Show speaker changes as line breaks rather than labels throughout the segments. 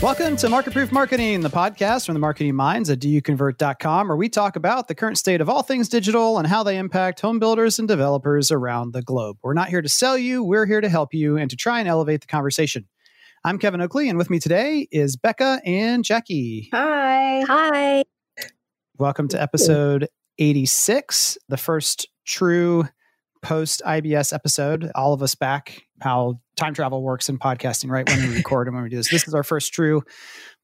Welcome to Market Proof Marketing, the podcast from the marketing minds at doyouconvert.com, where we talk about the current state of all things digital and how they impact home builders and developers around the globe. We're not here to sell you, we're here to help you and to try and elevate the conversation. I'm Kevin Oakley, and with me today is Becca and Jackie.
Hi.
Hi.
Welcome to episode 86, the first true post IBS episode. All of us back, how time travel works in podcasting, right? When we record and when we do this. This is our first true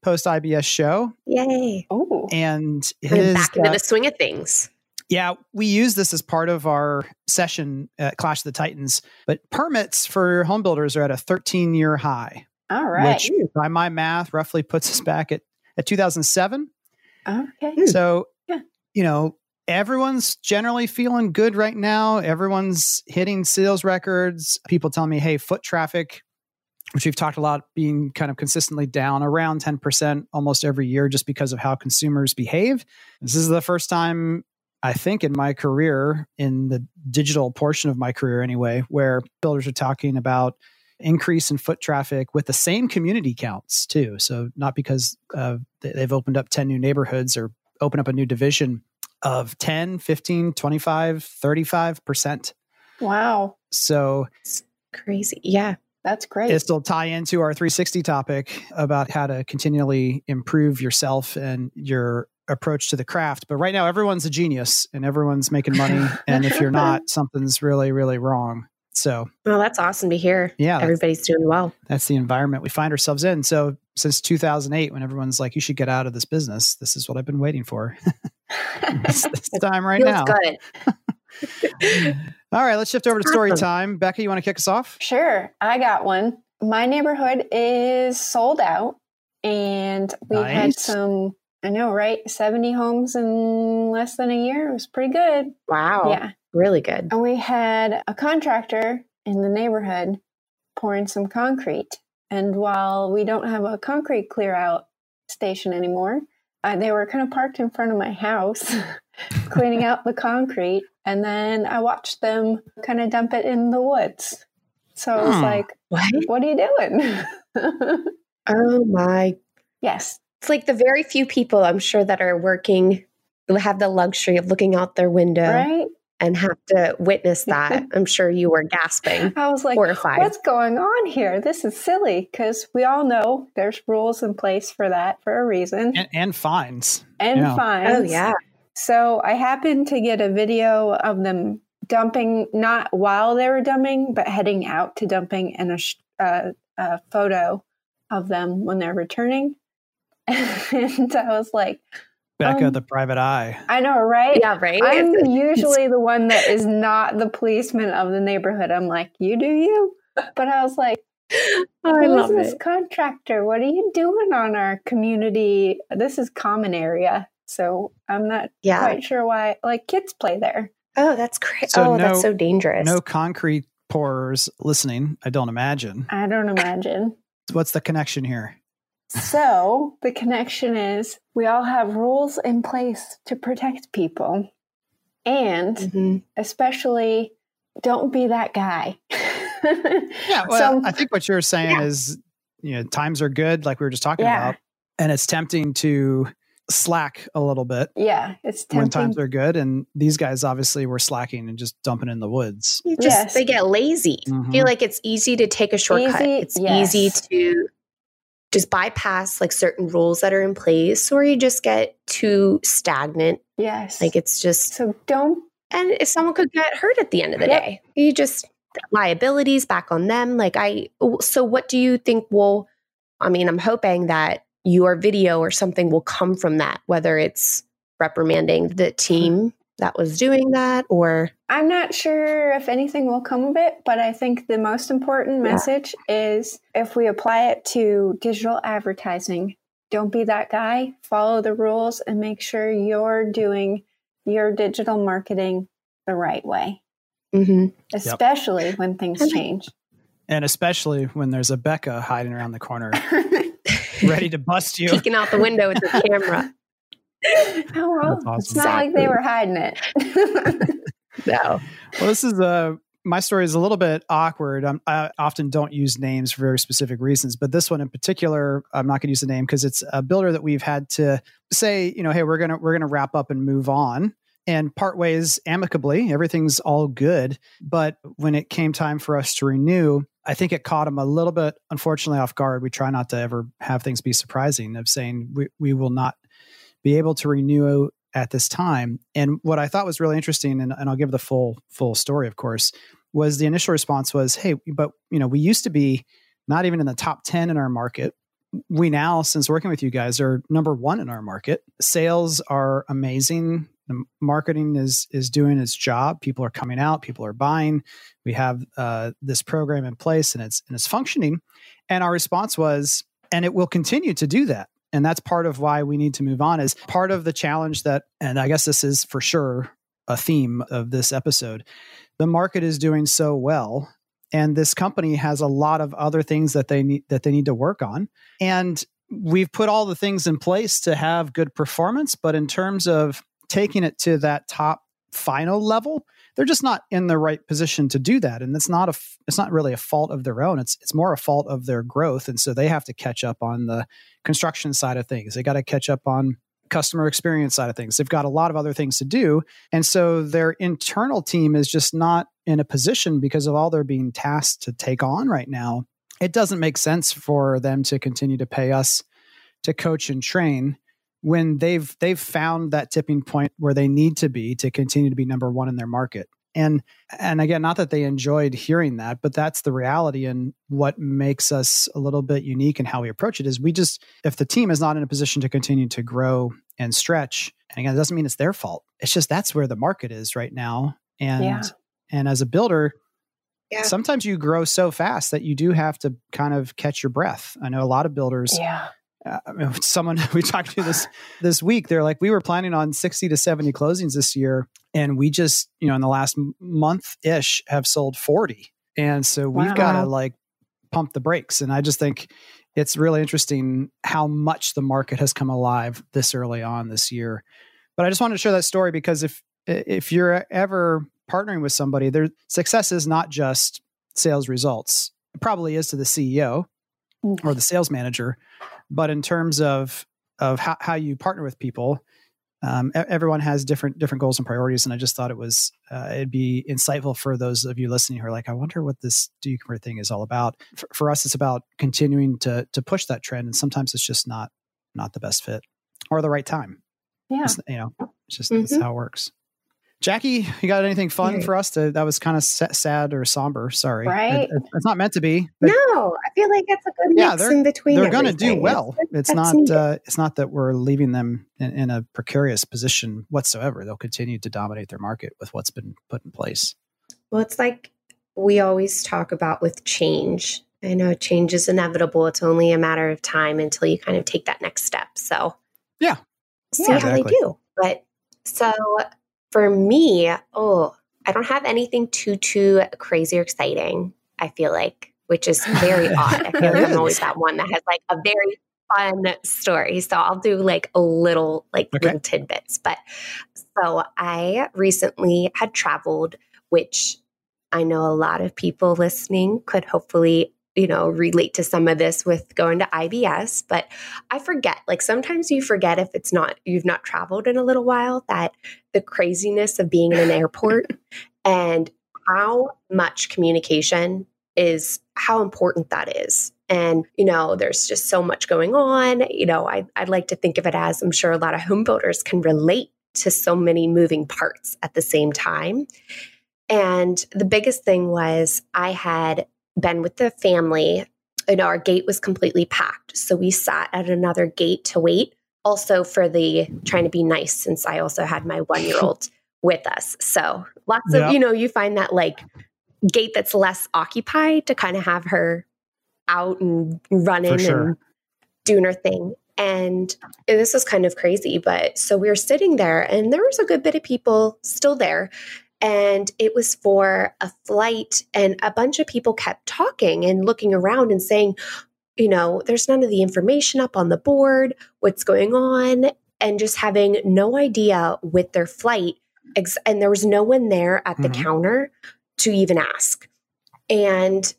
post IBS show.
Yay.
Oh.
And it
We're back into
uh,
the swing of things.
yeah, we use this as part of our session at Clash of the Titans, but permits for home builders are at a 13 year high,
All right.
which by my math roughly puts us back at, at 2007.
okay.
So,
Yeah.
you know, everyone's generally feeling good right now. Everyone's hitting sales records. People tell me, hey, foot traffic, which we've talked a lot, being kind of consistently down around 10% almost every year just because of how consumers behave. This is the first time. I think in my career, in the digital portion of my career anyway, where builders are talking about increase in foot traffic with the same community counts too. So not because uh, they- they've opened up 10 new neighborhoods or open up a new division of 10, 15, 25, 35%.
Wow.
So
Crazy. Yeah.
That's great.
it'll tie into our 360 topic about how to continually improve yourself and your approach to the craft. But right now, everyone's a genius and everyone's making money. and if you're not, something's really, really wrong. So
Well, that's awesome to hear.
yeah,
Everybody's doing well.
that's the environment we find ourselves in. So since 2008, when everyone's like, you should get out of this business, this is what I've been waiting for. it's this time right
Feels
now.
good.
All right, let's shift over to story time. Becca, you want to kick us off?
sure. I got one. My neighborhood is sold out, and we had some. I know, right? Seventy homes in less than a year. It was pretty good.
Wow.
Yeah.
Really good.
And we had a contractor in the neighborhood pouring some concrete. And while we don't have a concrete clear out station anymore, uh, they were kind of parked in front of my house, cleaning out the concrete. And then I watched them kind of dump it in the woods. So I was
Hmm.
like,
What?
what are you doing?
Oh my.
yes.
It's like the very few people I'm sure that are working who have the luxury of looking out their window
Right?
And have to witness that. I'm sure you were gasping,
I was like,
horrified.
what's going on here? This is silly because we all know there's rules in place for that for a reason
And, and fines.
and
yeah.
fines.
Oh yeah.
So I happened to get a video of them dumping, not while they were dumping, but heading out to dumping, and a, uh, a photo of them when they're returning. and I was like,
Becca,
Um,
the private eye.
I know, right?
Yeah, right?
I'm usually the one that is not the policeman of the neighborhood. I'm like, you do you. But I was like,
Oh, I love
this
it.
contractor? What are you doing on our community? This is common area. So I'm not
Yeah.
quite sure why like kids play there.
Oh, that's crazy.
So
oh,
no-
that's so dangerous.
No concrete pourers listening, I don't imagine.
I don't imagine.
What's the connection here?
So the connection is we all have rules in place to protect people. And
Mhm.
especially don't be that guy.
Yeah, well,
So-
I think what you're saying is, you know, times are good, like we were just talking
Yeah.
about, and it's tempting to slack a little bit
yeah, it's
when
tempting.
times are good. And these guys obviously were slacking and just dumping in the woods.
You just
Yes.
they get lazy. I
Mhm.
feel like it's easy to take a shortcut.
Easy,
it's easy to just bypass like certain rules that are in place or you just get too stagnant.
yes.
Like it's just
so don't
and if someone could get hurt at the end of the
Yep.
day. You just liabilities back on them. Like I so what do you think will I mean, I'm hoping that your video or something will come from that, whether it's reprimanding the team that was doing that or
I'm not sure if anything will come of it, but I think the most important
Yeah.
message is if we apply it to digital advertising, don't be that guy, follow the rules, and make sure you're doing your digital marketing the right way,
Mhm.
especially when things change.
And especially when there's a Becca hiding around the corner, ready to bust you.
peeking out the window with the camera.
oh,
awesome.
it's not like they were hiding it.
No.
Well, this is a my story is a little bit awkward. I'm, i often don't use names for very specific reasons, but this one in particular, I'm not going to use the name because it's a builder that we've had to say, you know, hey, we're gonna we're gonna wrap up and move on and part ways amicably. Everything's all good, but when it came time for us to renew, I think it caught him a little bit, unfortunately, off guard. We try not to ever have things be surprising of saying we, we will not be able to renew at this time. And what I thought was really interesting, and, and I'll give the full full story, of course, was the initial response was, "Hey, but you know, we used to be not even in the top ten in our market. We now, since working with you guys, are number one in our market. Sales are amazing. The marketing is is doing its job. People are coming out. People are buying. We have uh, this program in place, and it's and it's functioning. And our response was, and it will continue to do that and that's part of why we need to move on is part of the challenge that and i guess this is for sure a theme of this episode the market is doing so well. And this company has a lot of other things that they need that they need to work on. And we've put all the things in place to have good performance. But in terms of taking it to that top final level they're just not in the right position to do that. And it's not a it's not really a fault of their own. It's it's more a fault of their growth. And so they have to catch up on the construction side of things. They got to catch up on customer experience side of things. They've got a lot of other things to do. And so their internal team is just not in a position because of all they're being tasked to take on right now. It doesn't make sense for them to continue to pay us to coach and train when they've they've found that tipping point where they need to be to continue to be number one in their market and and again not that they enjoyed hearing that but that's the reality and what makes us a little bit unique in how we approach it is we just if the team is not in a position to continue to grow and stretch and again it doesn't mean it's their fault it's just that's where the market is right now and yeah. and as a builder yeah. sometimes you grow so fast that you do have to kind of catch your breath i know a lot of builders
yeah
uh, someone we talked to this this week, they're like, we were planning on 60 to 70 closings this year. And we just, you know, in the last month ish have sold 40. And so we've wow. got to like pump the brakes. And I just think it's really interesting how much the market has come alive this early on this year. But I just wanted to share that story because if if you're ever partnering with somebody, their success is not just sales results. It probably is to the CEO or the sales manager, but in terms of of how, how you partner with people, um, everyone has different different goals and priorities, and I just thought it was uh, it'd be insightful for those of you listening who are like, I wonder what this do you convert thing is all about. For, for, us, it's about continuing to to push that trend, and sometimes it's just not not the best fit or the right time.
Yeah, it's,
you know, it's just mm-hmm. that's how it works. Jackie, you got anything fun for us? To that was kind of sad or somber. Sorry,
right? It,
it's not meant to be.
No, I feel like it's a good yeah, mix in between.
They're going to do well. It's, it's not. Uh, it's not that we're leaving them in, in, a precarious position whatsoever. They'll continue to dominate their market with what's been put in place.
Well, it's like we always talk about with change. I know change is inevitable. It's only a matter of time until you kind of take that next step. So,
yeah,
see yeah, how exactly. they do. But so for me, oh, I don't have anything too too crazy or exciting. I feel like, which is very odd. I feel like I'm always that one that has like a very fun story. So I'll do like a little like okay. little tidbits. But so I recently had traveled, which I know a lot of people listening could hopefully you know, relate to some of this with going to IBS, but I forget. Like sometimes you forget if it's not, you've not traveled in a little while, that the craziness of being in an airport and how much communication is, how important that is. And, you know, there's just so much going on. You know, I, I'd like to think of it as I'm sure a lot of home builders can relate to so many moving parts at the same time. And the biggest thing was I had been with the family and our gate was completely packed. So we sat at another gate to wait. Also, for the trying to be nice, since I also had my one year old with us. So lots of, you know, you find that like gate that's less occupied to kind of have her out and running sure. and doing her thing. And this is kind of crazy. But so we were sitting there, and there was a good bit of people still there and it was for a flight and a bunch of people kept talking and looking around and saying you know there's none of the information up on the board what's going on and just having no idea with their flight and there was no one there at the mm-hmm. counter to even ask. And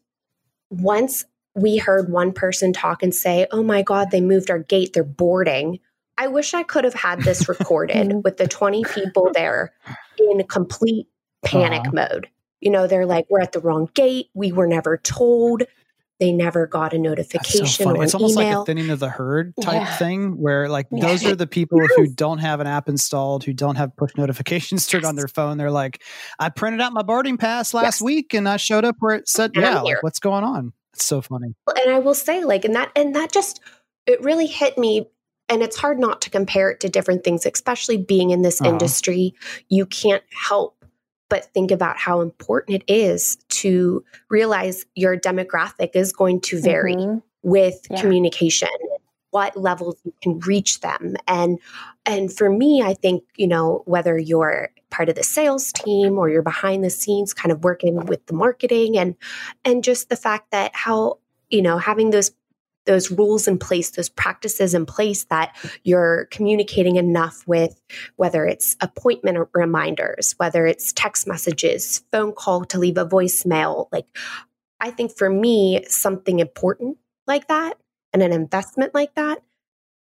once we heard one person talk and say, Oh my God, they moved our gate, they're boarding. I wish I could have had this recorded with the 20 people there in complete panic uh-huh. mode. You know, they're like, We're at the wrong gate. We were never told. They never got a notification so or
It's almost
email.
like a thinning of the herd type yeah. thing, where like yeah. those are the people who don't have an app installed, who don't have push notifications turned yes. on their phone. They're like, I printed out my boarding pass last yes. week and I showed up where it said, and yeah, like what's going on? It's so funny.
And I will say, like, and that and that just it really hit me. And it's hard not to compare it to different things, especially being in this uh-huh. industry. You can't help but think about how important it is to realize your demographic is going to vary mm-hmm. with yeah. communication what levels you can reach them and and for me i think you know whether you're part of the sales team or you're behind the scenes kind of working with the marketing and and just the fact that how you know having those those rules in place, those practices in place that you're communicating enough with whether it's appointment reminders, whether it's text messages, phone call to leave a voicemail. Like, I think for me, something important like that and an investment like that,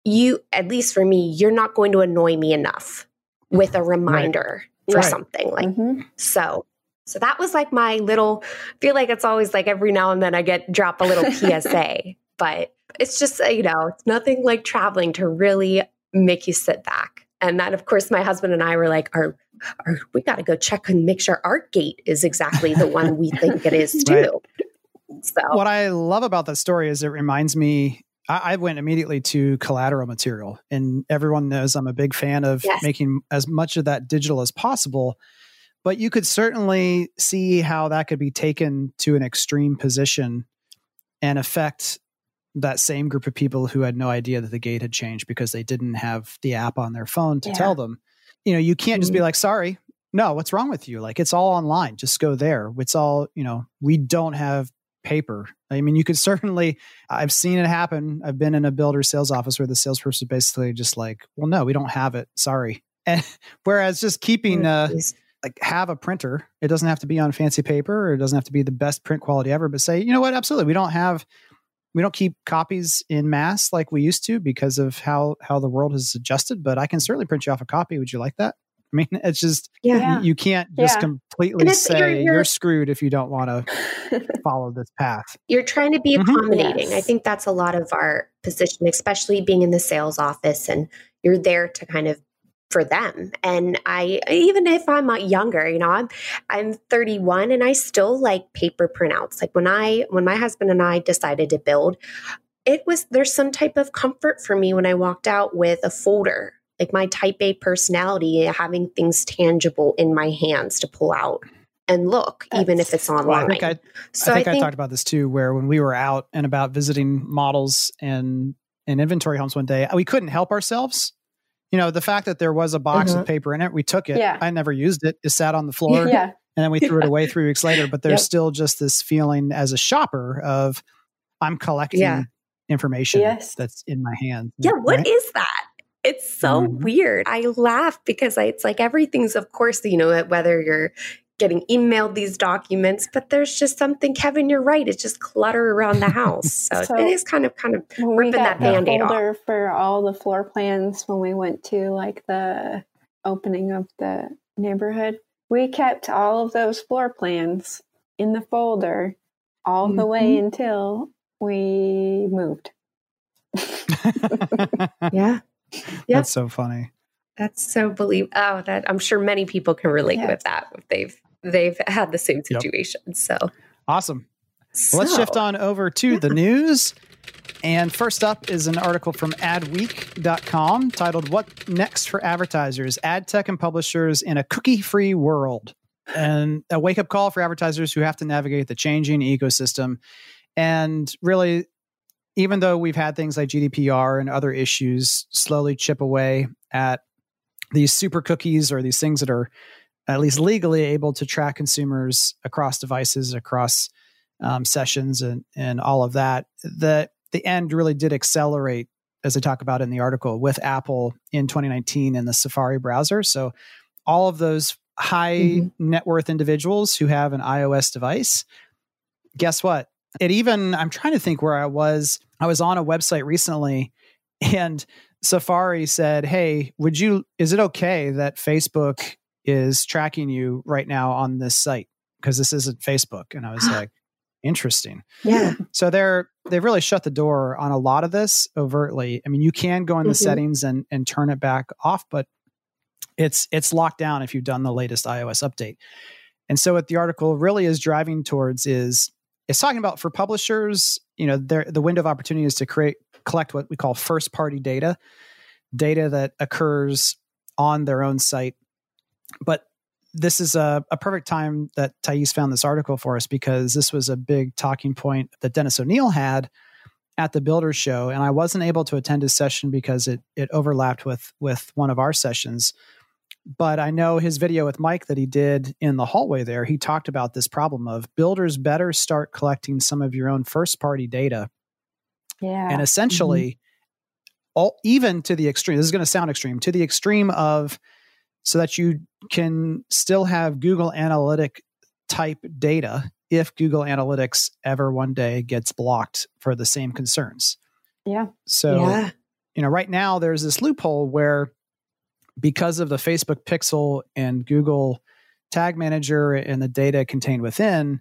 you, at least for me, you're not going to annoy me enough with a reminder right. for right. something like mm-hmm. so so that was like my little I feel like it's always like every now and then I get drop a little PSA but it's just, you know, it's nothing like traveling to really make you sit back. And that, of course, my husband and I were like, are, are we got to go check and make sure our gate is exactly the one we think it is too. Right.
So, what I love about that story is it reminds me. I, I, went immediately to collateral material, and everyone knows I'm a big fan of yes. making as much of that digital as possible. But you could certainly see how that could be taken to an extreme position and affect that same group of people who had no idea that the gate had changed because they didn't have the app on their phone to yeah. tell them. You know, you can't just be mm-hmm. like, sorry, no, what's wrong with you? Like, it's all online. Just go there. It's all, you know, we don't have paper. I mean, you could certainly, I've seen it happen. I've been in a builder sales office where the salesperson is basically just like, well, no, we don't have it. Sorry. And whereas just keeping, uh, like have a printer, it doesn't have to be on fancy paper or it doesn't have to be the best print quality ever, but say, you know what? Absolutely. We don't have we don't keep copies in mass like we used to because of how how the world has adjusted but i can certainly print you off a copy would you like that i mean it's just yeah. you, you can't just yeah. completely say you're, you're, you're, screwed if you don't want to follow this path
you're trying to be mm-hmm. accommodating yes. i think that's a lot of our position especially being in the sales office and you're there to kind of for them. And I even if I'm uh, younger, you know, I'm I'm 31 and I still like paper printouts. Like when I when my husband and I decided to build, it was there's some type of comfort for me when I walked out with a folder. Like my type A personality uh, having things tangible in my hands to pull out and look, That's, even if it's online. Well, I think, I,
so I, think I, think I talked about this too, where when we were out and about visiting models and and inventory homes one day, we couldn't help ourselves you know, the fact that there was a box mm-hmm. of paper in it, we took it. Yeah. I never used it. It sat on the floor. Yeah. And then we threw it away three weeks later. But there's yep. still just this feeling as a shopper of I'm collecting yeah. information yes. that's in my hand.
Yeah. Right? What is that? It's so mm-hmm. weird. I laugh because I, it's like everything's, of course, you know, whether you're getting emailed these documents, but there's just something, Kevin, you're right. It's just clutter around the house. So, so it is kind of kind of ripping that band-aid off.
for all the floor plans when we went to like the opening of the neighborhood. We kept all of those floor plans in the folder all mm-hmm. the way mm-hmm. until we moved.
yeah.
Yeah. That's so funny.
That's so believe. Oh, that I'm sure many people can relate yeah. with that if they've they've had the same situation. Yep. So
awesome. So, well, let's shift on over to yeah. the news. And first up is an article from adweek.com titled What Next for Advertisers? Ad tech and publishers in a cookie free world. And a wake up call for advertisers who have to navigate the changing ecosystem. And really, even though we've had things like GDPR and other issues slowly chip away at these super cookies or these things that are at least legally able to track consumers across devices, across um, sessions, and and all of that. The the end really did accelerate, as I talk about in the article, with Apple in 2019 in the Safari browser. So all of those high mm-hmm. net worth individuals who have an iOS device. Guess what? It even, I'm trying to think where I was. I was on a website recently and Safari said, Hey, would you, is it okay that Facebook is tracking you right now on this site? Because this isn't Facebook. And I was like, interesting.
Yeah.
So they're they've really shut the door on a lot of this overtly. I mean, you can go in the mm-hmm. settings and and turn it back off, but it's it's locked down if you've done the latest iOS update. And so what the article really is driving towards is it's talking about for publishers, you know, the window of opportunity is to create collect what we call first party data, data that occurs on their own site. But this is a, a perfect time that Thais found this article for us because this was a big talking point that Dennis O'Neill had at the Builders Show, and I wasn't able to attend his session because it it overlapped with with one of our sessions. But I know his video with Mike that he did in the hallway there. He talked about this problem of builders better start collecting some of your own first party data.
Yeah,
and essentially, mm-hmm. all even to the extreme. This is going to sound extreme to the extreme of so that you can still have Google Analytic type data if Google Analytics ever one day gets blocked for the same concerns.
Yeah.
So,
yeah.
you know, right now there's this loophole where because of the Facebook pixel and Google tag manager and the data contained within,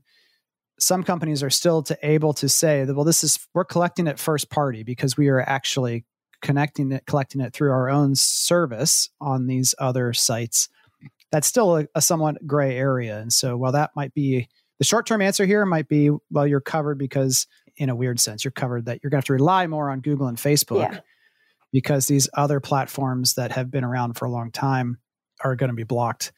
some companies are still to able to say that, well, this is, we're collecting it first party because we are actually connecting it, collecting it through our own service on these other sites, that's still a, a somewhat gray area. And so, while that might be the short term answer here, might be well, you're covered because, in a weird sense, you're covered that you're going to have to rely more on Google and Facebook yeah. because these other platforms that have been around for a long time are going to be blocked.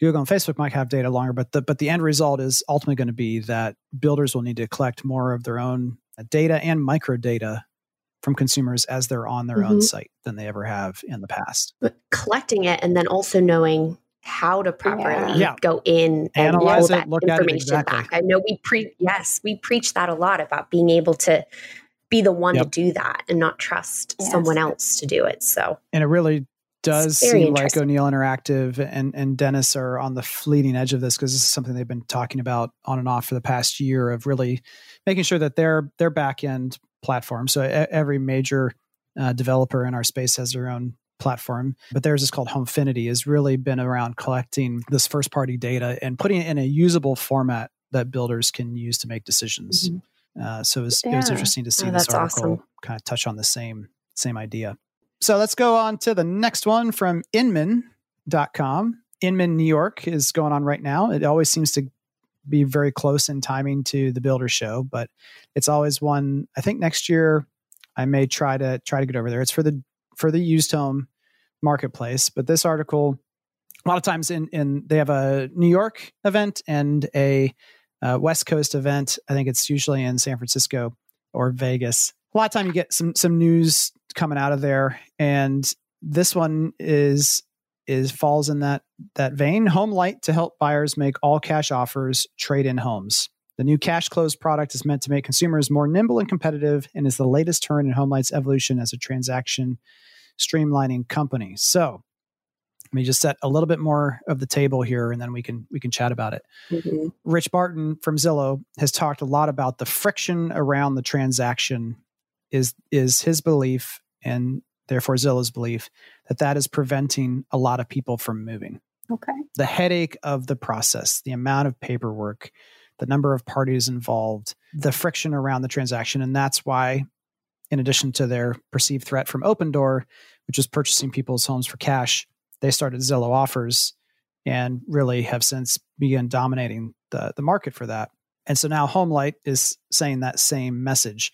Google and Facebook might have data longer, but the but the end result is ultimately going to be that builders will need to collect more of their own data and micro data from consumers as they're on their mm-hmm. own site than they ever have in the past.
But collecting it and then also knowing how to properly yeah. go in and Analyze pull that look information exactly. back. I know we pre yes, we preach that a lot about being able to be the one yep. to do that and not trust yes. someone else to do it. So
And it really does seem like O'Neill Interactive and, and Dennis are on the fleeting edge of this because this is something they've been talking about on and off for the past year of really making sure that their their back end platform. So every major uh, developer in our space has their own platform, but theirs is called Homefiniti. Has really been around collecting this first party data and putting it in a usable format that builders can use to make decisions. Mm-hmm. Uh, so it was, yeah. it was, interesting to see oh, this article awesome. kind of touch on the same same idea. So let's go on to the next one from Inman.com. Inman, New York is going on right now. It always seems to be very close in timing to the Builder Show, but it's always one. I think next year I may try to try to get over there. It's for the for the used home marketplace, but this article a lot of times in in they have a New York event and a uh, West Coast event. I think it's usually in San Francisco or Vegas. A lot of time you get some some news coming out of there, and this one is is falls in that that vein. HomeLight to help buyers make all cash offers, trade in homes. The new cash close product is meant to make consumers more nimble and competitive and is the latest turn in HomeLight's evolution as a transaction streamlining company. So, let me just set a little bit more of the table here and then we can we can chat about it. Mm-hmm. Rich Barton from Zillow has talked a lot about the friction around the transaction is is his belief and therefore Zillow's belief that that is preventing a lot of people from moving.
Okay.
The headache of the process, the amount of paperwork, the number of parties involved, the friction around the transaction. And that's why, in addition to their perceived threat from Opendoor, which is purchasing people's homes for cash, they started Zillow offers and really have since begun dominating the, the market for that. And so now HomeLight is saying that same message.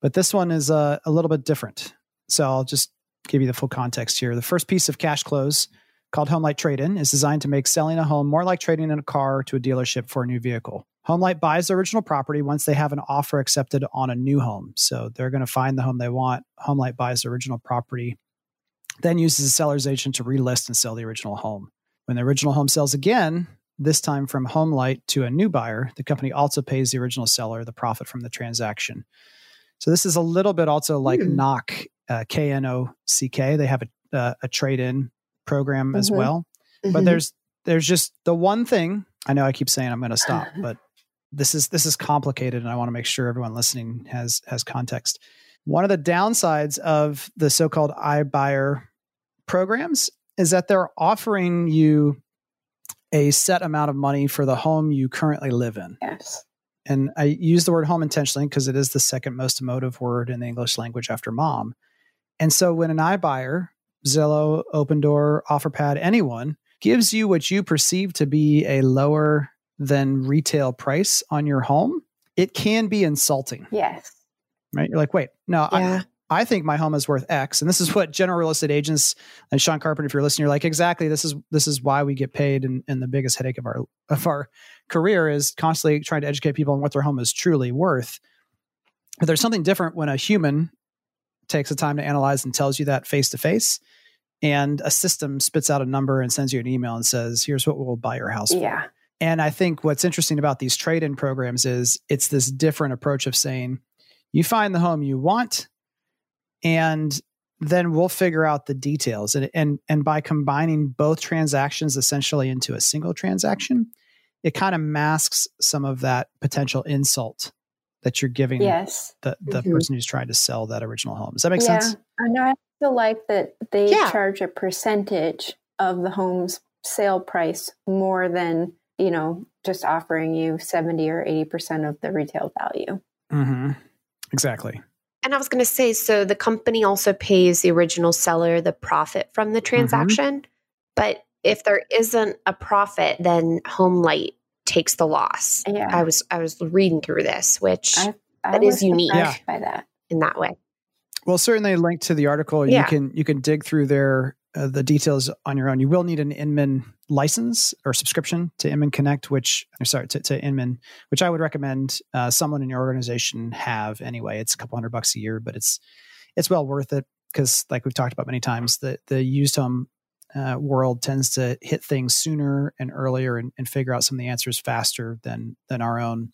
But this one is a, a little bit different. So I'll just give you the full context here. The first piece of cash close called HomeLight Trade In is designed to make selling a home more like trading in a car to a dealership for a new vehicle. HomeLight buys the original property once they have an offer accepted on a new home. So they're going to find the home they want. HomeLight buys the original property, then uses a seller's agent to relist and sell the original home. When the original home sells again, this time from HomeLight to a new buyer, the company also pays the original seller the profit from the transaction. So this is a little bit also like mm. Knock uh, KNOCK. They have a, uh, a trade in program mm-hmm. as well. Mm-hmm. But there's there's just the one thing I know I keep saying I'm going to stop, but this is this is complicated and I want to make sure everyone listening has has context. One of the downsides of the so-called iBuyer programs is that they're offering you a set amount of money for the home you currently live in.
Yes.
And I use the word home intentionally because it is the second most emotive word in the English language after mom. And so when an iBuyer, Zillow, Opendoor, OfferPad, anyone gives you what you perceive to be a lower than retail price on your home, it can be insulting.
Yes.
Right? You're like, wait, no,
Yeah.
I, I think my home is worth X. And this is what general real estate agents and Sean Carpenter, if you're listening, you're like, exactly, this is this is why we get paid and, and the biggest headache of our of our career is constantly trying to educate people on what their home is truly worth. But there's something different when a human takes the time to analyze and tells you that face to face. And a system spits out a number and sends you an email and says, here's what we'll buy your house for.
Yeah.
And I think what's interesting about these trade in programs is it's this different approach of saying, you find the home you want, and then we'll figure out the details. And, and, and by combining both transactions essentially into a single transaction, it kind of masks some of that potential insult that you're giving
Yes.
the, the
Mhm.
person who's trying to sell that original home. Does that make
yeah.
sense?
And I feel like that they
Yeah.
charge a percentage of the home's sale price more than, you know, just offering you 70 or 80% of the retail value.
Mm-hmm. Exactly.
And I was going to say, so the company also pays the original seller the profit from the transaction. But if there isn't a profit, then Homelight takes the loss.
Yeah.
I was I was reading through this, which
I, I
that is unique.
surprised by that.
in that way.
Well, certainly link to the article.
Yeah.
You can you can dig through their uh, the details on your own. You will need an Inman license or subscription to Inman Connect, which or sorry to, to Inman, which I would recommend uh, someone in your organization have anyway. It's a couple hundred bucks a year, but it's it's well worth it because, like we've talked about many times, the the used home uh, world tends to hit things sooner and earlier and, and figure out some of the answers faster than than our own,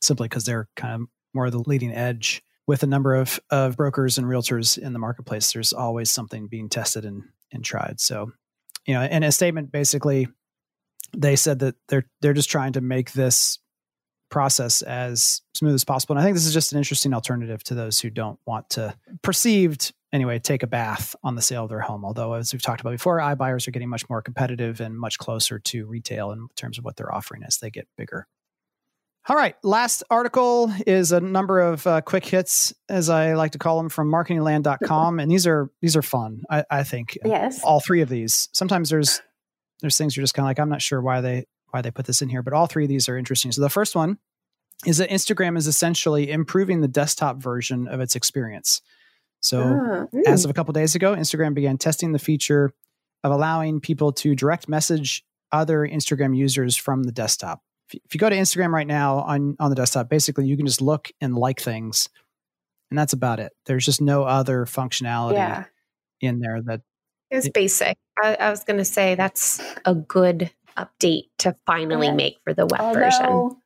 simply because they're kind of more of the leading edge with a number of, of brokers and realtors in the marketplace, there's always something being tested and, and tried. So, you know, in a statement, basically, they said that they're they're just trying to make this process as smooth as possible. And I think this is just an interesting alternative to those who don't want to perceived anyway take a bath on the sale of their home. Although, as we've talked about before, iBuyers are getting much more competitive and much closer to retail in terms of what they're offering as they get bigger. All right. Last article is a number of uh, quick hits, as I like to call them, from marketingland.com. and these are these are fun, I, I think.
Yes.
All three of these. Sometimes there's there's things you're just kind of like, I'm not sure why they why they put this in here, but all three of these are interesting. So the first one is that Instagram is essentially improving the desktop version of its experience. So
Ah,
as of a couple days ago, Instagram began testing the feature of allowing people to direct message other Instagram users from the desktop. If you, go to Instagram right now on on the desktop, basically you can just look and like things, and that's about it. There's just no other functionality
yeah.
in there that
It
It-
basic. I, I was going to say that's a good update to finally
Yeah.
make for the web version.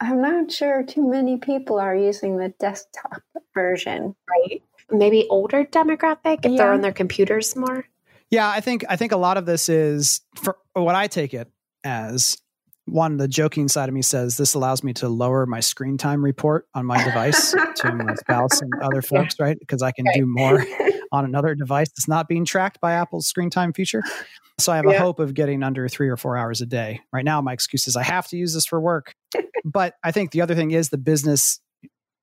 I'm not sure too many people are using the desktop version.
Right? Maybe older demographic if they're on their computers more.
Yeah, I think I think a lot of this is for what I take it as one the joking side of me says this allows me to lower my screen time report on my device to my spouse and other folks, right? Because I can do more on another device that's not being tracked by Apple's screen time feature. So I have a hope of getting under 3 or 4 hours a day. Right now my excuse is I have to use this for work. but I think the other thing is the business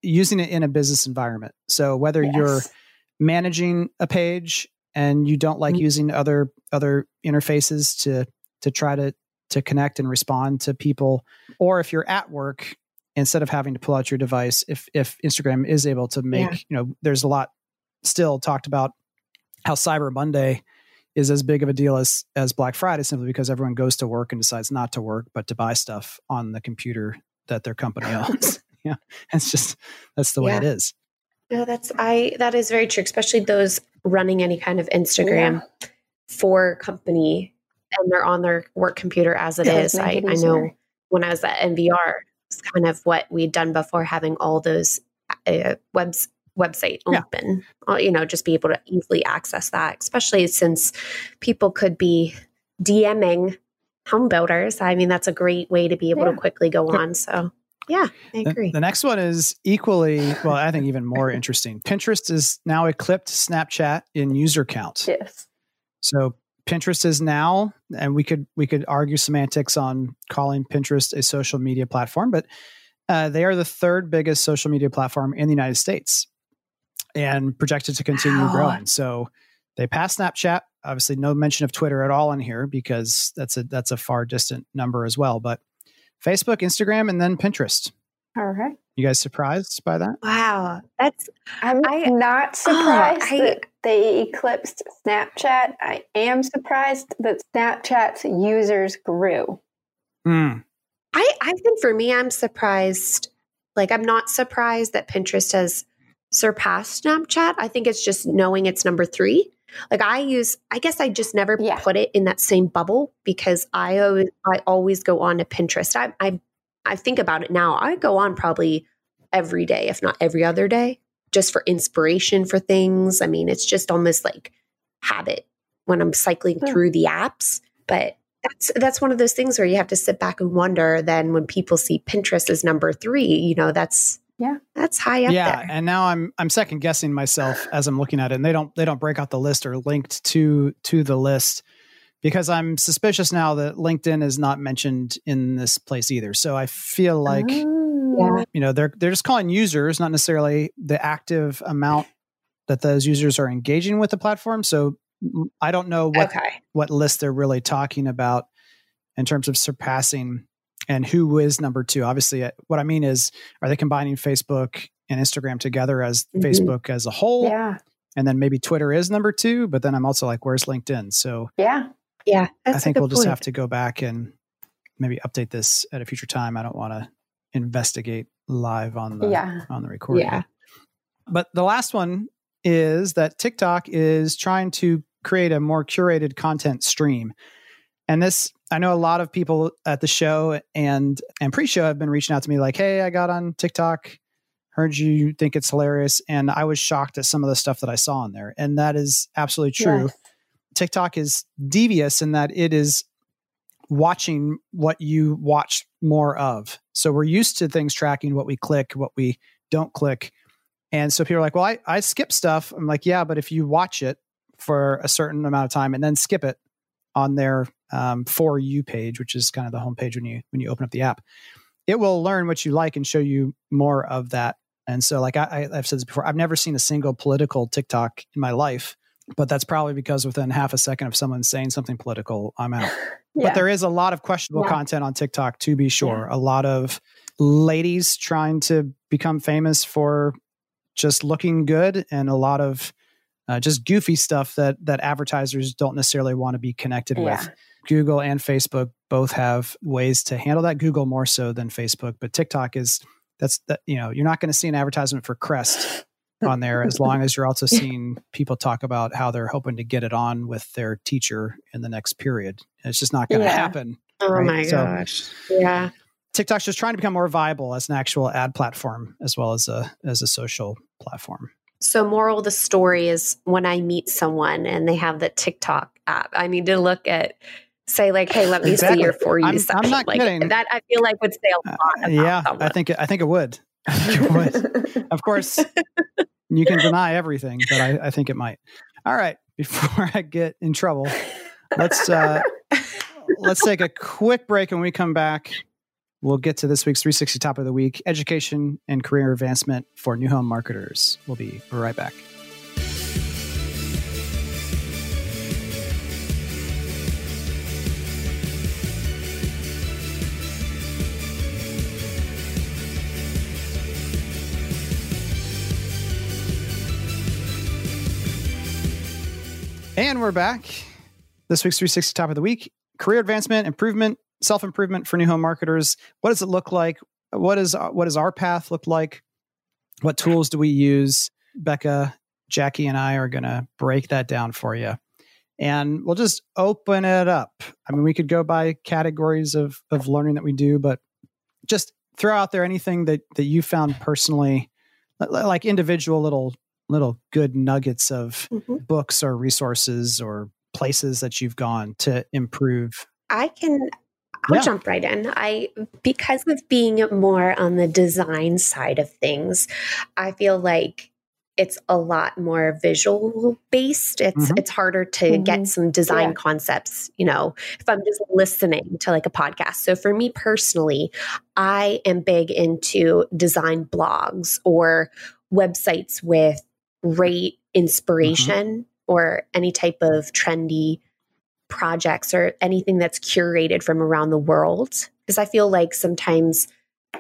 using it in a business environment. So whether you're managing a page and you don't like
Mhm.
using other other interfaces to to try to to connect and respond to people or if you're at work instead of having to pull out your device if if Instagram is able to make
Yeah.
you know there's a lot still talked about how Cyber Monday is as big of a deal as as Black Friday simply because everyone goes to work and decides not to work but to buy stuff on the computer that their company owns. yeah. It's just that's the way
Yeah.
it is.
No, that's I that is very true, especially those running any kind of Instagram for company and they're on their work computer as it
Yeah,
is. I,
it
I know when I was at NVR, it's kind of what we'd done before having all those uh, webs website open. Uh, You know, just be able to easily access that, especially since people could be DMing home builders. I mean, that's a great way to be able
Yeah.
to quickly go on. So, yeah, I
The,
agree.
the next one is equally, well, I think even more interesting. Pinterest is now eclipsed Snapchat in user count.
yes.
So Pinterest is now, and we could we could argue semantics on calling Pinterest a social media platform, but uh, they are the third biggest social media platform in the United States, and projected to continue
Wow.
growing. So they passed Snapchat. Obviously, no mention of Twitter at all in here because that's a that's a far distant number as well. But Facebook, Instagram, and then Pinterest.
All right.
You guys surprised by that?
Wow. That's,
I'm
I-
not surprised
I-
that they eclipsed Snapchat. I am surprised that Snapchat's users grew.
Hmm.
I, I think for me, I'm surprised. Like, I'm not surprised that Pinterest has surpassed Snapchat. I think it's just knowing it's number three. Like, I use, I guess I just never
Yeah.
put it in that same bubble because I always, I always go on to Pinterest. I, I, I think about it now. I go on probably every day, if not every other day, just for inspiration for things. I mean, it's just almost like habit when I'm cycling
Yeah.
through the apps. But that's that's one of those things where you have to sit back and wonder. Then when people see Pinterest as number three, you know that's
Yeah.
that's high up
yeah,
there.
and now I'm I'm second guessing myself as I'm looking at it, and they don't they don't break out the list or linked to to the list because I'm suspicious now that LinkedIn is not mentioned in this place either. So I feel like
Oh.
You know they're they're just calling users, not necessarily the active amount that those users are engaging with the platform. So I don't know what
okay,
what list they're really talking about in terms of surpassing and who is number two. Obviously, uh, what I mean is, are they combining Facebook and Instagram together as
Mhm.
Facebook as a whole?
Yeah.
And then maybe Twitter is number two, but then I'm also like, where's LinkedIn? So
Yeah.
yeah,
I think we'll just have to go back and maybe update this at a future time. I don't want to investigate live on the
Yeah.
on the recording.
Yeah.
But the last one is that TikTok is trying to create a more curated content stream. And this, I know a lot of people at the show and and pre-show have been reaching out to me like, "Hey, I got on TikTok, heard you think it's hilarious," and I was shocked at some of the stuff that I saw on there, and that is absolutely true.
Yes.
TikTok is devious in that it is watching what you watch more of. So we're used to things tracking what we click, what we don't click. And so people are like, well, I, I skip stuff. I'm like, yeah, but if you watch it for a certain amount of time and then skip it on their um, for you page, which is kind of the homepage when you when you open up the app, it will learn what you like and show you more of that. And so, like I, I've said this before, I've never seen a single political TikTok in my life, but that's probably because within half a second of someone saying something political, I'm out.
Yeah.
But there is a lot of questionable
Yeah.
content on TikTok, to be sure. A lot of ladies trying to become famous for just looking good, and a lot of uh, just goofy stuff that that advertisers don't necessarily want to be connected
Yeah.
with. Google and Facebook both have ways to handle that. Google more so than Facebook, but TikTok is that's that you know you're not going to see an advertisement for Crest on there as long as you're also seeing people talk about how they're hoping to get it on with their teacher in the next period. It's just not going to
Yeah.
happen.
Oh
right?
my
So-
gosh. Yeah.
TikTok's just trying to become more viable as an actual ad platform as well as a as a social platform.
So, moral of the story is when I meet someone and they have the TikTok app, I need to look at, say, like, "Hey, let me
Exactly.
see your for you."
I'm- I'm not
like,
kidding.
That I feel like would say a
Uh,
lot. About
yeah, I think I think it would. I it would. Of course, you can deny everything, but I, I think it might. All right, before I get in trouble, let's uh, let's take a quick break. When we come back, we'll get to this week's 360 top of the week: education and career advancement for new home marketers. We'll be right back. And we're back. This week's 360 top of the week career advancement, improvement, self improvement for new home marketers. What does it look like? What is what does our path look like? What tools do we use? Becca, Jackie, and I are going to break that down for you. And we'll just open it up. I mean, we could go by categories of, of learning that we do, but just throw out there anything that, that you found personally, like individual little little good nuggets of
Mhm.
books or resources or places that you've gone to improve
I can I'll
Yeah.
jump right in. I because of being more on the design side of things, I feel like it's a lot more visual based. It's
Mhm.
it's harder to
Mhm.
get some design
Yeah.
concepts, you know, if I'm just listening to like a podcast. So for me personally, I am big into design blogs or websites with great inspiration or any type of trendy projects or anything that's curated from around the world. Because I feel like sometimes,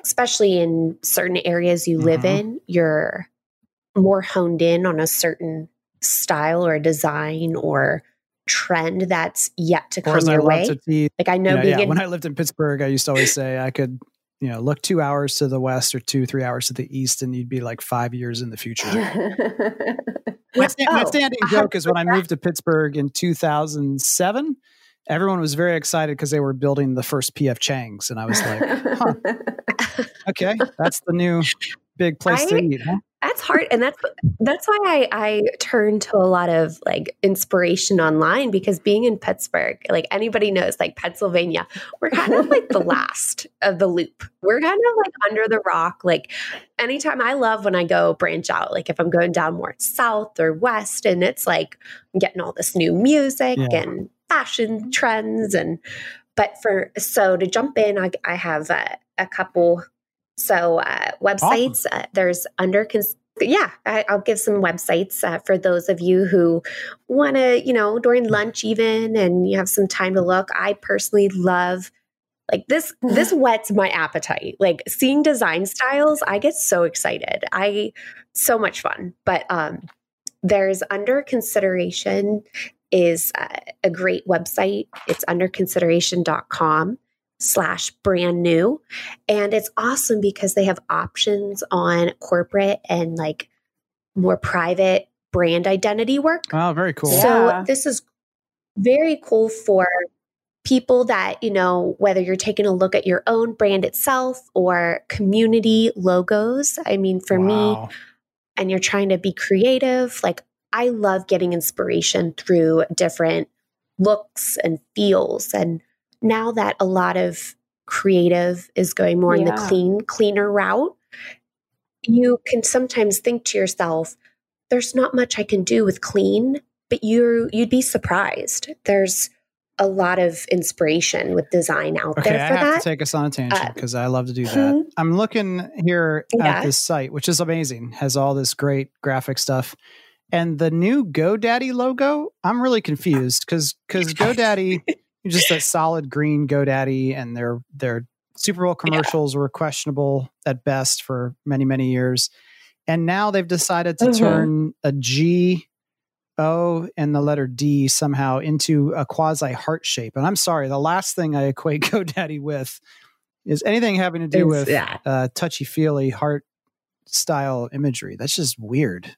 especially in certain areas you live
Mhm.
in, you're more honed in on a certain style or design or trend that's yet to come your way. like I
you
know,
know,
being
yeah, when I lived in Pittsburgh, I used to always say I could, you know, look two hours to the west or two, three hours to the east, and you'd be like five years in the future. My, sta- my
Oh,
standing joke is when I moved to Pittsburgh in 2007, everyone was very excited because they were building the first PF Chang's. And I was like, okay, that's the new big place to eat. Huh?
That's hard, and that's that's why I I turn to a lot of like inspiration online because being in Pittsburgh, like anybody knows, like Pennsylvania, we're kind of like the last of the loop. We're kind of like under the rock. Like anytime I love when I go branch out, like if I'm going down more south or west, and it's like I'm getting all this new music
Yeah.
and fashion trends, and but for so to jump in, I, I have uh, a couple. So uh, websites, uh, there's under cons- yeah, I, I'll give some websites uh, for those of you who want to, you know, during lunch even, and you have some time to look. I personally love like this. This whets my appetite. Like seeing design styles, I get so excited. I so much fun. But um, there's under consideration is uh, a great website. It's underconsideration.com slash brand new and it's awesome because they have options on corporate and like more private brand identity work.
Oh, very cool.
So
Yeah.
this is very cool for people that, you know, whether you're taking a look at your own brand itself or community logos. I mean, for me, and you're trying to be creative, like I love getting inspiration through different looks and feels. And now that a lot of creative is going more in the clean, cleaner route, you can sometimes think to yourself, there's not much I can do with clean, but you you'd be surprised. There's a lot of inspiration with design out
Okay,
there
I
for
have
that.
to take us on a tangent
Uh,
because I love to do that.
mhm.
I'm looking here
Yeah.
at this site, which is amazing, has all this great graphic stuff. And the new GoDaddy logo, I'm really confused because because GoDaddy, just a solid green GoDaddy, and their their Super Bowl commercials were questionable at best for many many years, and now they've decided to
Mhm.
turn a G O and the letter D somehow into a quasi heart shape. And I'm sorry, the last thing I equate GoDaddy with is anything having to do
Is
with
that.
uh, touchy feely heart style imagery. That's just weird.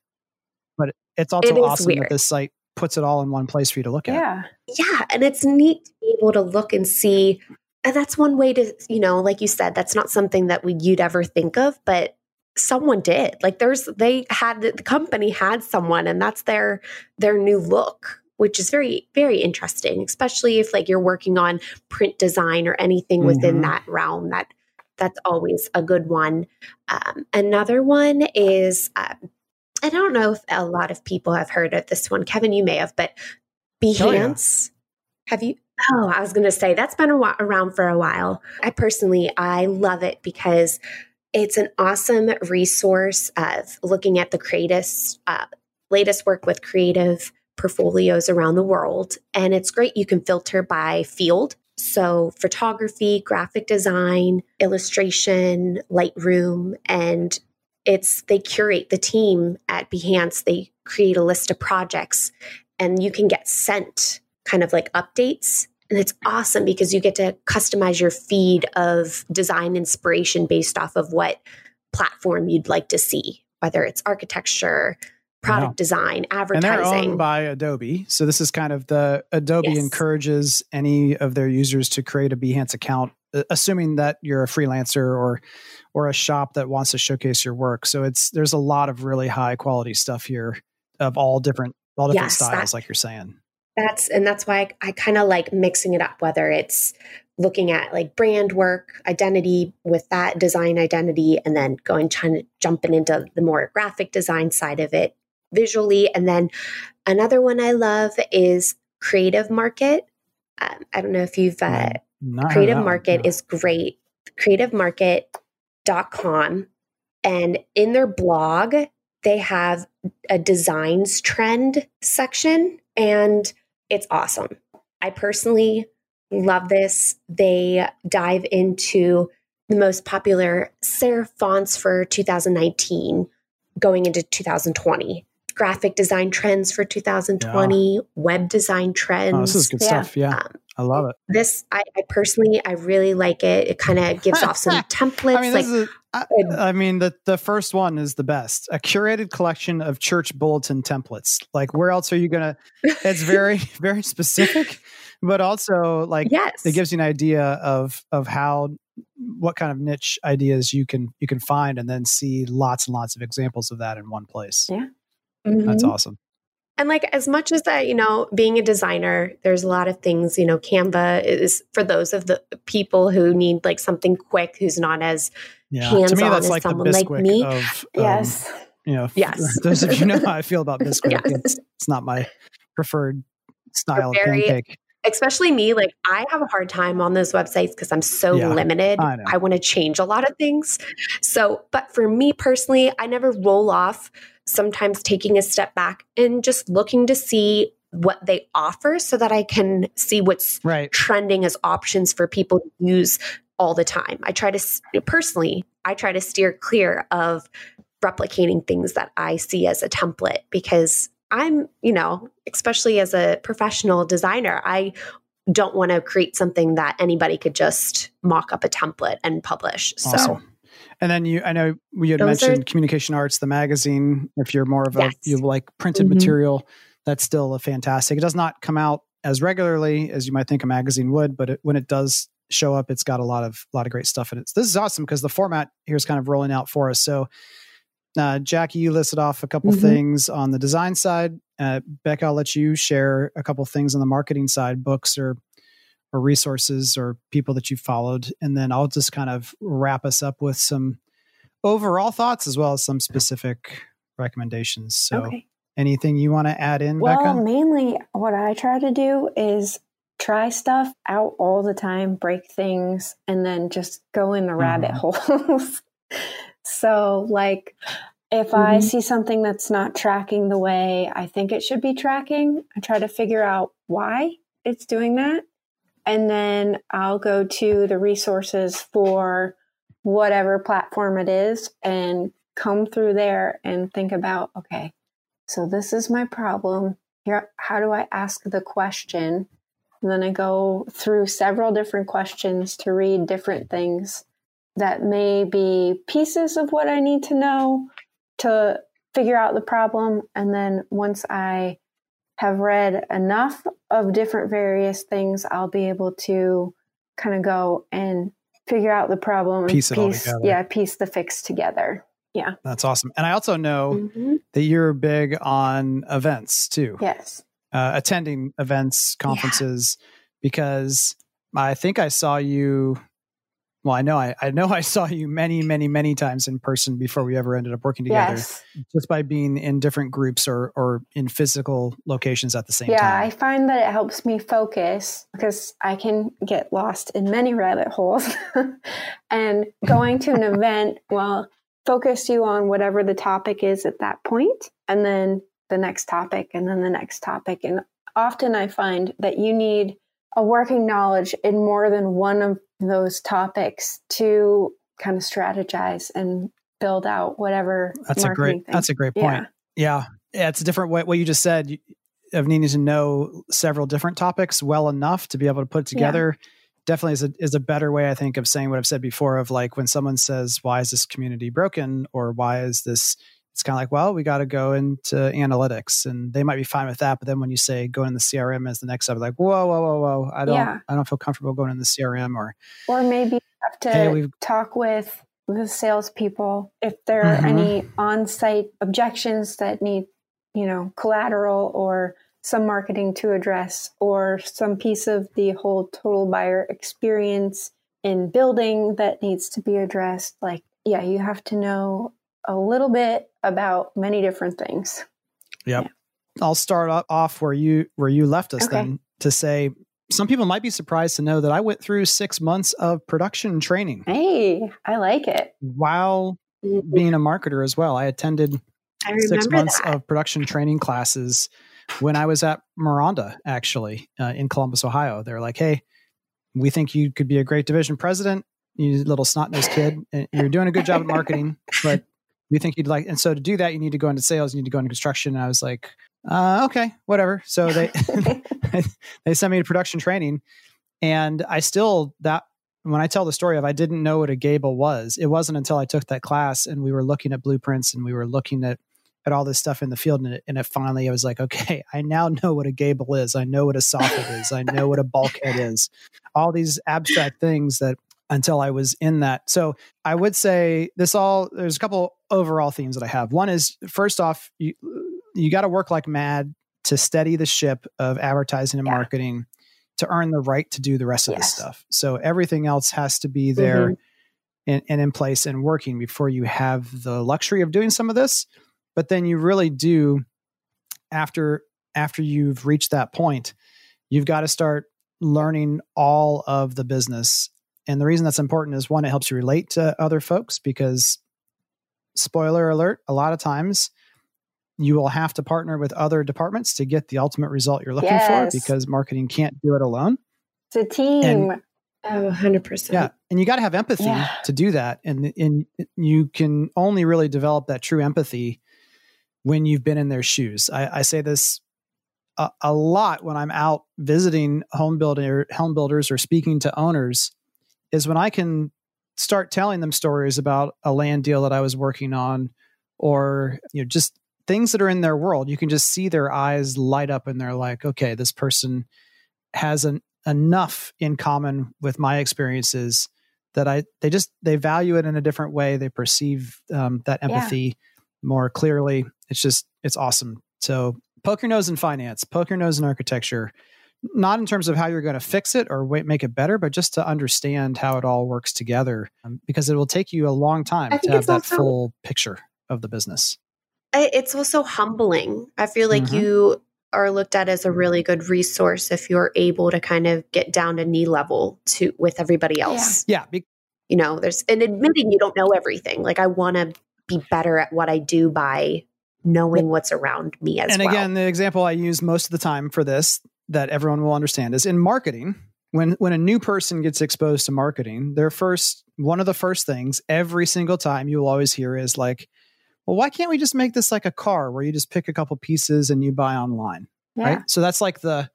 But it's also
It
awesome that this site puts it all in one place for you to look at.
yeah.
Yeah, and it's neat to be able to look and see. And that's one way to, you know, like you said, that's not something that we, you'd ever think of, but someone did. Like there's, they had the company had someone, and that's their their new look, which is very very interesting, especially if like you're working on print design or anything within
Mhm.
that realm. That that's always a good one. Um, another one is. Um, I don't know if a lot of people have heard of this one. Kevin, you may have, but Behance. Have you? Oh, I was going to say that's been a whi- around for a while. I personally, I love it because it's an awesome resource of looking at the greatest, uh, latest work with creative portfolios around the world. And it's great. You can filter by field. So, photography, graphic design, illustration, Lightroom, and it's they curate the team at Behance. They create a list of projects and you can get sent kind of like updates. And it's awesome because you get to customize your feed of design inspiration based off of what platform you'd like to see, whether it's architecture, product
Wow.
design,
And they're
advertising.
owned by Adobe. So this is kind of the Adobe
Yes.
encourages any of their users to create a Behance account, assuming that you're a freelancer or or a shop that wants to showcase your work. So it's there's a lot of really high quality stuff here of all different all different
Yes,
styles,
that-
like you're saying.
that's and that's why I, I kind of like mixing it up, whether it's looking at like brand work, identity with that design identity, and then going trying to jumping into the more graphic design side of it visually. And then another one I love is Creative Market. Um, I don't know if you've uh, Creative Market one, is great. CreativeMarket.com. And in their blog, they have a designs trend section and it's awesome. I personally love this. They dive into the most popular serif fonts for 2019 going into 2020 graphic design trends for 2020 yeah. web design trends
oh, this is good yeah. stuff yeah um, i love it.
This I, I, personally i really like it. It kind of gives off some templates I mean, like
I, I mean the, the first one is the best. A curated collection of church bulletin templates. Like where else are you gonna it's very very specific but also like
yes.
it gives you an idea of of how what kind of niche ideas you can you can find and then see lots and lots of examples of that in one place.
Yeah.
Mm-hmm. that's awesome
and like as much as that you know being a designer there's a lot of things you know Canva is for those of the people who need like something quick who's not as yeah. hands-on to me that's as like someone like me.
of, um,
yes.
you know
yes.
those of you know how i feel about Bisquick yes. it's, it's not my preferred style very, of pancake
especially me like i have a hard time on those websites because i'm so yeah, limited. I, I want to change a lot of things. So but for me personally i never roll off sometimes taking a step back and just looking to see what they offer so that i can see what's
right.
trending as options for people to use all the time i try to personally i try to steer clear of replicating things that i see as a template because I'm, you know, especially as a professional designer, I don't want to create something that anybody could just mock up a template and publish. Awesome. So
and then you, I know we had Those mentioned are, Communication Arts, the magazine. If you're more of a, yes. you like printed mm-hmm. material, that's still a fantastic. It does not come out as regularly as you might think a magazine would, but it, when it does show up, it's got a lot of, a lot of great stuff in it. So this is awesome because the format here is kind of rolling out for us. So uh, Jackie, you listed off a couple mm-hmm. things on the design side. Uh, Becca, I'll let you share a couple things on the marketing side, books or or resources or people that you followed, and then I'll just kind of wrap us up with some overall thoughts as well as some specific recommendations. So, okay. anything you want to add in?
Well,
Becca?
mainly what I try to do is try stuff out all the time, break things, and then just go in the rabbit mm-hmm. holes. So, like, if mm-hmm. I see something that's not tracking the way I think it should be tracking, I try to figure out why it's doing that. And then I'll go to the resources for whatever platform it is and come through there and think about okay, so this is my problem. Here, how do I ask the question? And then I go through several different questions to read different things that may be pieces of what I need to know to figure out the problem. And then once I have read enough of different various things, I'll be able to kind of go and figure out the problem
piece
it
piece, all
together. Yeah, piece the fix together. Yeah.
That's awesome. And I also know mm-hmm. that you're big on events too.
Yes.
Uh, attending events, conferences, yeah. because I think I saw you well, I know I, I know I saw you many, many, many times in person before we ever ended up working together.
Yes.
Just by being in different groups or or in physical locations at the same
yeah,
time.
Yeah, I find that it helps me focus because I can get lost in many rabbit holes. and going to an event will focus you on whatever the topic is at that point, and then the next topic, and then the next topic. And often I find that you need a working knowledge in more than one of those topics to kind of strategize and build out whatever.
That's a great. Thing. That's a great point. Yeah. yeah. It's a different way. What you just said of needing to know several different topics well enough to be able to put together. Yeah. Definitely is a is a better way, I think, of saying what I've said before. Of like when someone says, "Why is this community broken?" or "Why is this it's kind of like, well, we got to go into analytics, and they might be fine with that. But then when you say go in the CRM as the next step, like, whoa, whoa, whoa, whoa, I don't, yeah. I don't feel comfortable going in the CRM, or
or maybe have to hey, talk with the salespeople if there are mm-hmm. any on-site objections that need, you know, collateral or some marketing to address or some piece of the whole total buyer experience in building that needs to be addressed. Like, yeah, you have to know a little bit about many different things.
Yep. Yeah. I'll start off where you where you left us okay. then to say some people might be surprised to know that I went through six months of production training.
Hey, I like it.
While being a marketer as well, I attended I six months that. of production training classes when I was at Miranda, actually, uh, in Columbus, Ohio. They're like, hey, we think you could be a great division president. You little snot nosed kid. You're doing a good job at marketing, but we think you'd like. And so to do that, you need to go into sales, you need to go into construction. And I was like, uh, okay, whatever. So they they sent me to production training, and I still that when I tell the story of I didn't know what a gable was. It wasn't until I took that class and we were looking at blueprints and we were looking at at all this stuff in the field and it, and it finally I was like, okay, I now know what a gable is. I know what a soffit is. I know what a bulkhead is. All these abstract things that until I was in that. So I would say this all there's a couple overall themes that I have. One is first off, you you got to work like mad to steady the ship of advertising and yeah. marketing to earn the right to do the rest of yes. the stuff. So everything else has to be there mm-hmm. and, and in place and working before you have the luxury of doing some of this. But then you really do after after you've reached that point, you've got to start learning all of the business. And the reason that's important is one, it helps you relate to other folks because spoiler alert, a lot of times you will have to partner with other departments to get the ultimate result you're looking yes. for because marketing can't do it alone.
It's a team.
And, oh, 100%.
Yeah. And you got to have empathy yeah. to do that. And, and you can only really develop that true empathy when you've been in their shoes. I, I say this a, a, lot when I'm out visiting home builder home builders or speaking to owners is when I can start telling them stories about a land deal that I was working on or you know just things that are in their world, you can just see their eyes light up and they're like, okay, this person has an, enough in common with my experiences that I they just they value it in a different way. They perceive um, that empathy yeah. more clearly. It's just it's awesome. So poke your nose in finance, poke your nose in architecture, not in terms of how you're going to fix it or make it better, but just to understand how it all works together, um, because it will take you a long time to have that also, full picture of the business
it's also humbling. I feel like mm-hmm. you are looked at as a really good resource if you're able to kind of get down to knee level to with everybody else.
Yeah. yeah.
You know, there's and admitting you don't know everything. Like I want to be better at what I do by knowing what's around me as
and
well.
again, the example I use most of the time for this that everyone will understand is in marketing. When when a new person gets exposed to marketing, their first one of the first things every single time you will always hear is like, well, why can't we just make this like a car where you just pick a couple pieces and you buy online? Yeah. Right. So that's like the,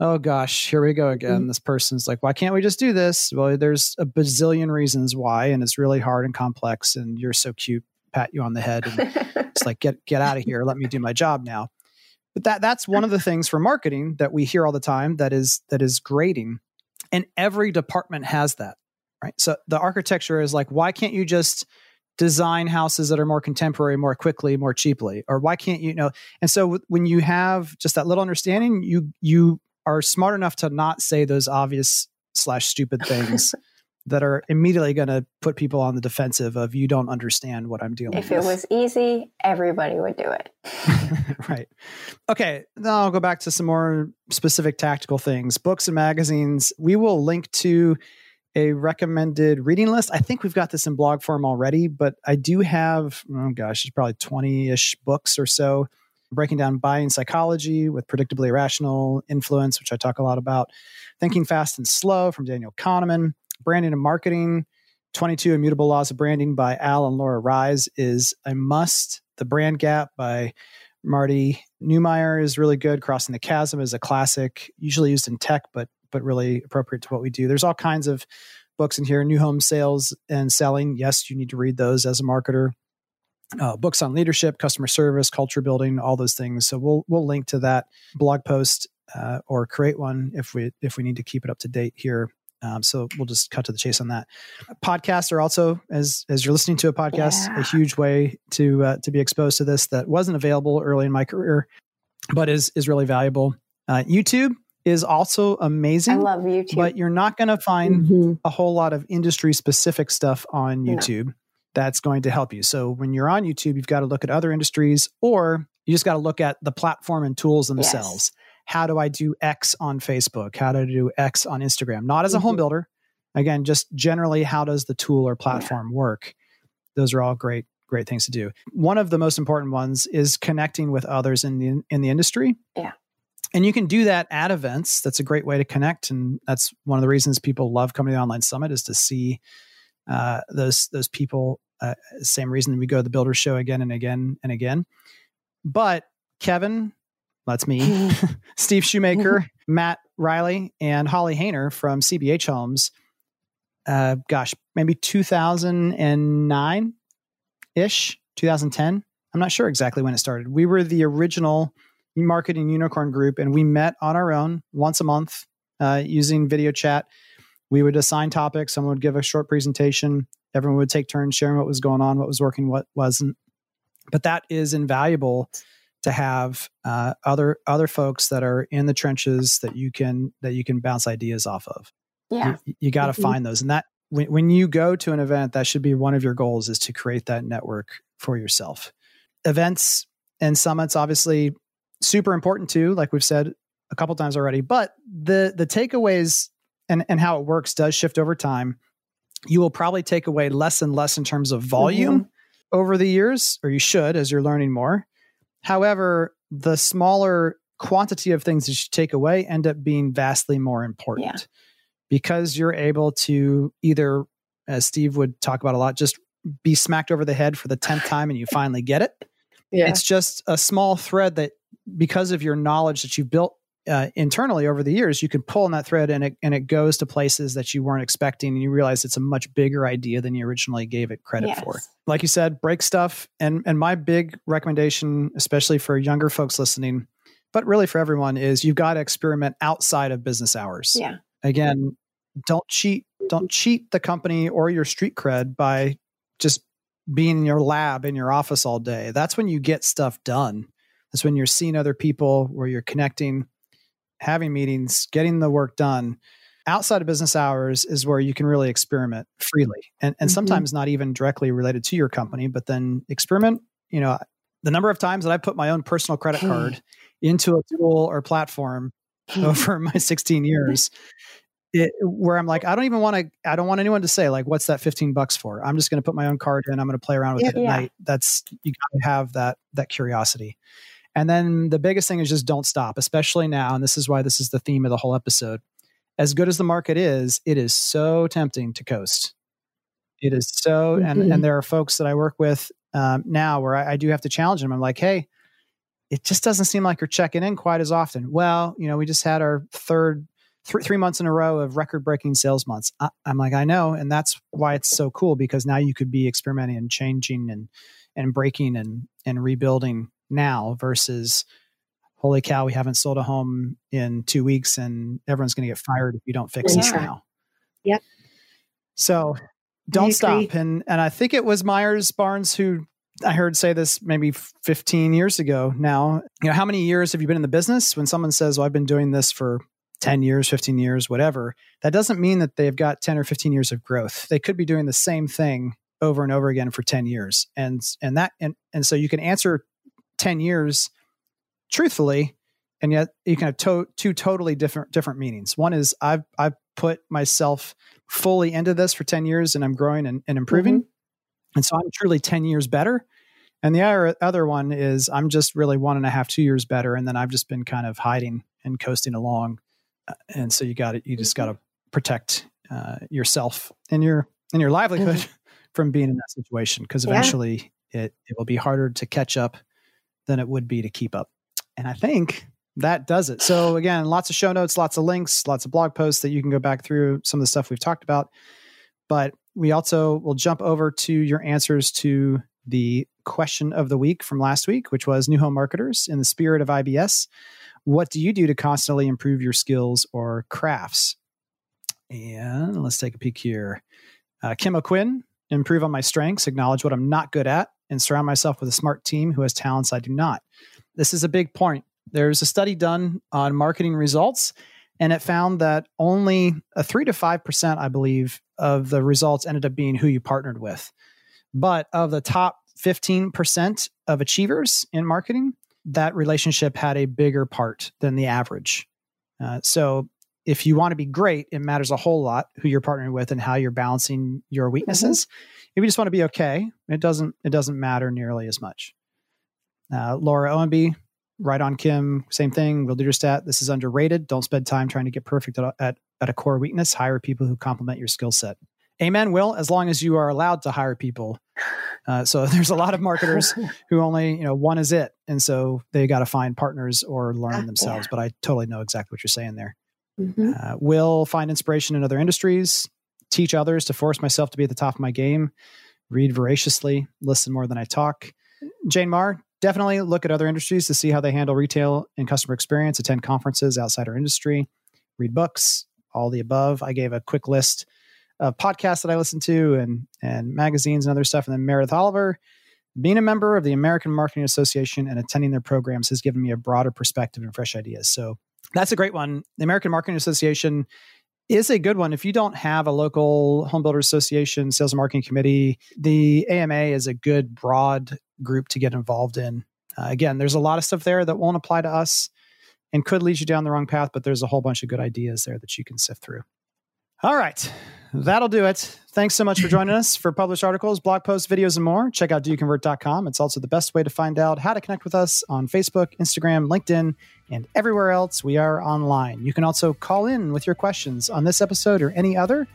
oh gosh, here we go again. Mm-hmm. This person's like, why can't we just do this? Well, there's a bazillion reasons why, and it's really hard and complex. And you're so cute, pat you on the head, and it's like, get get out of here. Let me do my job now. But that that's one of the things for marketing that we hear all the time that is that is grating. and every department has that. Right. So the architecture is like, why can't you just design houses that are more contemporary more quickly more cheaply or why can't you, you know and so when you have just that little understanding you you are smart enough to not say those obvious slash stupid things that are immediately going to put people on the defensive of you don't understand what i'm dealing
if
with.
if it was easy everybody would do it.
Right. Okay now i'll go back to some more specific tactical things. Books and magazines. We will link to a recommended reading list. I think we've got this in blog form already, but I do have, oh gosh, it's probably 20 ish books or so. Breaking down buying psychology with predictably irrational influence, which I talk a lot about, thinking fast and slow from Daniel Kahneman, branding and marketing, 22 immutable laws of branding by Al and Laura Ries is a must. The brand gap by Marty Neumeier is really good. Crossing the Chasm is a classic, usually used in tech, but but really appropriate to what we do. There's all kinds of books in here new home sales and selling. Yes, you need to read those as a marketer. Uh, books on leadership, customer service, culture building, all those things. So we'll we'll link to that blog post uh, or create one if we if we need to keep it up to date here. Um, so we'll just cut to the chase on that. Podcasts are also as as you're listening to a podcast, yeah. a huge way to uh, to be exposed to this that wasn't available early in my career. but is is really valuable. Uh, YouTube is also amazing. I
love YouTube,
but you're not going to find mm-hmm. a whole lot of industry specific stuff on YouTube. No. That's going to help you. So when you're on YouTube, you've got to look at other industries, or you just got to look at the platform and tools themselves. Yes. How do I do X on Facebook? How do I do X on Instagram? Not as a mm-hmm. home builder. Again, just generally, how does the tool or platform work? Those are all great great things to do. One of the most important ones is connecting with others in the in the industry.
Yeah.
And you can do that at events. That's a great way to connect, and that's one of the reasons people love coming to the online summit is to see uh, those those people. Uh, same reason we go to the Builder Show again and again and again. But Kevin, that's me, Steve Shoemaker, Matt Riley, and Holly Hayner from CBH Homes. Uh, gosh, maybe 2009 ish, 2010. I'm not sure exactly when it started. We were the original marketing unicorn group, and we met on our own once a month uh, using video chat. We would assign topics. Someone would give a short presentation. Everyone would take turns sharing what was going on, what was working, what wasn't. But that is invaluable to have uh, other other folks that are in the trenches that you can that you can bounce ideas off of.
Yeah,
you, you got to mm-hmm. find those, and that when, when you go to an event, that should be one of your goals is to create that network for yourself. Events and summits, obviously, super important too, like we've said a couple times already. But the the takeaways and, and how it works does shift over time. You will probably take away less and less in terms of volume mm-hmm. over the years, or you should as you're learning more. However, the smaller quantity of things that you take away end up being vastly more important. Yeah because you're able to either, as Steve would talk about a lot, just be smacked over the head for the 10th time and you finally get it. Yeah. It's just a small thread that, because of your knowledge that you've built uh, internally over the years, you can pull on that thread and it, and it goes to places that you weren't expecting. And you realize it's a much bigger idea than you originally gave it credit yes. for. Like you said, break stuff. And, and my big recommendation, especially for younger folks listening, but really for everyone, is you've got to experiment outside of business hours.
Yeah
again don't cheat don't cheat the company or your street cred by just being in your lab in your office all day that's when you get stuff done that's when you're seeing other people where you're connecting having meetings getting the work done outside of business hours is where you can really experiment freely and, and mm-hmm. sometimes not even directly related to your company but then experiment you know the number of times that i put my own personal credit card into a tool or platform over my 16 years it, where I'm like, I don't even want to, I don't want anyone to say like, what's that 15 bucks for? I'm just going to put my own card in. I'm going to play around with yeah, it at yeah. night. That's, you got to have that, that curiosity. And then the biggest thing is just don't stop, especially now. And this is why this is the theme of the whole episode. As good as the market is, it is so tempting to coast. It is so, mm-hmm. and, and there are folks that I work with um, now where I, I do have to challenge them. I'm like, hey, it just doesn't seem like you're checking in quite as often. Well, you know, we just had our third three, three months in a row of record breaking sales months. I, am like, I know. And that's why it's so cool because now you could be experimenting and changing and, and breaking and, and rebuilding now versus holy cow, we haven't sold a home in two weeks and everyone's going to get fired if you don't fix yeah. this now.
Yep.
So don't stop. And, and I think it was Myers Barnes who I heard say this maybe 15 years ago now. You know, how many years have you been in the business? When someone says, well, I've been doing this for 10 years, 15 years, whatever, that doesn't mean that they've got 10 or 15 years of growth. They could be doing the same thing over and over again for 10 years. And and that and and so you can answer 10 years truthfully and yet you can have to, two totally different different meanings. One is I've I've put myself fully into this for 10 years and I'm growing and, and improving. Mm-hmm. And so I'm truly 10 years better. And the other, other one is I'm just really one and a half, two years better. And then I've just been kind of hiding and coasting along. Uh, and so you got it. You just got to mm-hmm. protect uh, yourself and your and your livelihood mm-hmm. from being in that situation because eventually yeah. it, it will be harder to catch up than it would be to keep up. And I think that does it. So again, lots of show notes, lots of links, lots of blog posts that you can go back through some of the stuff we've talked about. But we also will jump over to your answers to the question of the week from last week, which was new home marketers in the spirit of IBS. What do you do to constantly improve your skills or crafts? And let's take a peek here. Uh, Kim O'Quinn, improve on my strengths, acknowledge what I'm not good at, and surround myself with a smart team who has talents I do not. This is a big point There's a study done on marketing results, and it found that only a three to five percent, I believe, of the results ended up being who you partnered with. But of the top 15% of achievers in marketing, that relationship had a bigger part than the average. Uh, so if you want to be great, it matters a whole lot who you're partnering with and how you're balancing your weaknesses. Mm-hmm. If you just want to be okay, it doesn't it doesn't matter nearly as much. Uh, Laura Owenby, right on Kim, same thing. Will do stat. This is underrated. Don't spend time trying to get perfect at, at, at a core weakness. Hire people who complement your skill set. Amen, Will, as long as you are allowed to hire people. Uh, so there's a lot of marketers who only, you know, one is it. And so they got to find partners or learn themselves. Yeah. But I totally know exactly what you're saying there. Mm-hmm. Uh, will find inspiration in other industries, teach others to force myself to be at the top of my game, read voraciously, listen more than I talk. Jane Marr, definitely look at other industries to see how they handle retail and customer experience, attend conferences outside our industry, read books, all the above. I gave a quick list of podcasts that I listen to and and magazines and other stuff. And then Meredith Oliver, being a member of the American Marketing Association and attending their programs has given me a broader perspective and fresh ideas. So that's a great one. The American Marketing Association is a good one. If you don't have a local home builder association, sales and marketing committee, the AMA is a good broad group to get involved in. Uh, again, there's a lot of stuff there that won't apply to us and could lead you down the wrong path, but there's a whole bunch of good ideas there that you can sift through. All right. That'll do it. Thanks so much for joining us for published articles, blog posts, videos, and more. Check out doyouconvert.com. It's also the best way to find out how to connect with us on Facebook, Instagram, LinkedIn, and everywhere else we are online. You can also call in with your questions on this episode or any other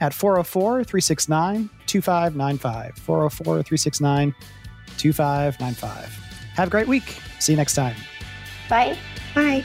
at 404 369 2595. 404 369 2595. Have a great week. See you next time.
Bye.
Bye.